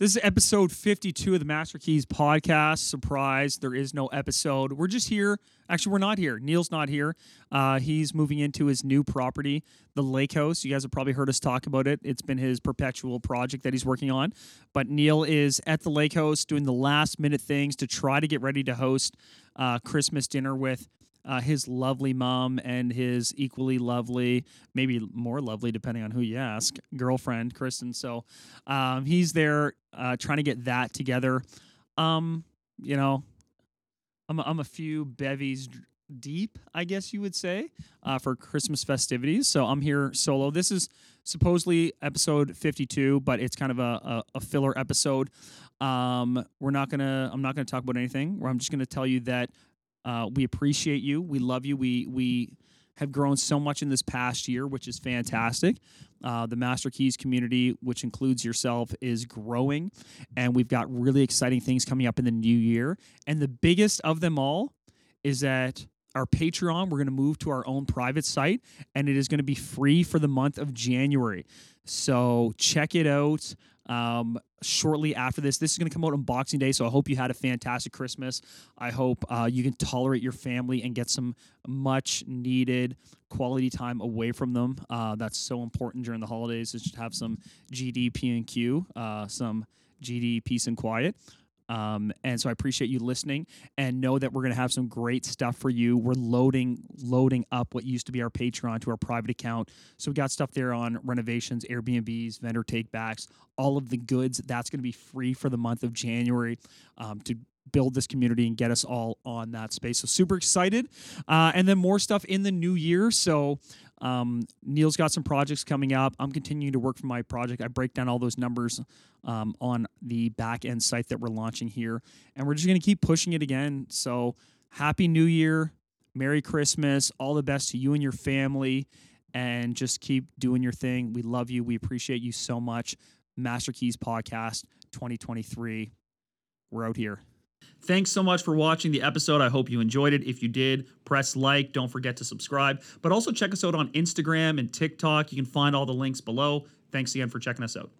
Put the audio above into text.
This is episode 52 of the Master Keys podcast. Surprise, there is no episode. We're just here. Actually, we're not here. Neil's not here. Uh, he's moving into his new property, the Lake House. You guys have probably heard us talk about it. It's been his perpetual project that he's working on. But Neil is at the Lake House doing the last minute things to try to get ready to host uh, Christmas dinner with uh, his lovely mom and his equally lovely, maybe more lovely, depending on who you ask, girlfriend, Kristen. So um, he's there uh, trying to get that together. Um, you know, I'm a, I'm a few bevies deep, I guess you would say, uh, for Christmas festivities. So I'm here solo. This is supposedly episode 52, but it's kind of a, a, a filler episode. Um, we're not gonna. I'm not gonna talk about anything. Where I'm just gonna tell you that uh, we appreciate you. We love you. We we have grown so much in this past year, which is fantastic. Uh, the Master Keys community, which includes yourself, is growing, and we've got really exciting things coming up in the new year. And the biggest of them all is that our Patreon, we're going to move to our own private site, and it is going to be free for the month of January. So check it out um, shortly after this. This is going to come out on Boxing Day, so I hope you had a fantastic Christmas. I hope uh, you can tolerate your family and get some much needed quality time away from them. Uh, that's so important during the holidays. Is to have some GDP and Q, uh, some GD peace and quiet. Um, and so I appreciate you listening and know that we're going to have some great stuff for you. We're loading loading up what used to be our Patreon to our private account. So we got stuff there on renovations, Airbnbs, vendor takebacks, all of the goods. That's going to be free for the month of January um, to build this community and get us all on that space. So super excited. Uh, and then more stuff in the new year. So um, Neil's got some projects coming up. I'm continuing to work for my project. I break down all those numbers um, on the back end site that we're launching here. And we're just going to keep pushing it again. So happy new year. Merry Christmas. All the best to you and your family. And just keep doing your thing. We love you. We appreciate you so much. Master Keys Podcast 2023. We're out here. Thanks so much for watching the episode. I hope you enjoyed it. If you did, press like. Don't forget to subscribe. But also check us out on Instagram and TikTok. You can find all the links below. Thanks again for checking us out.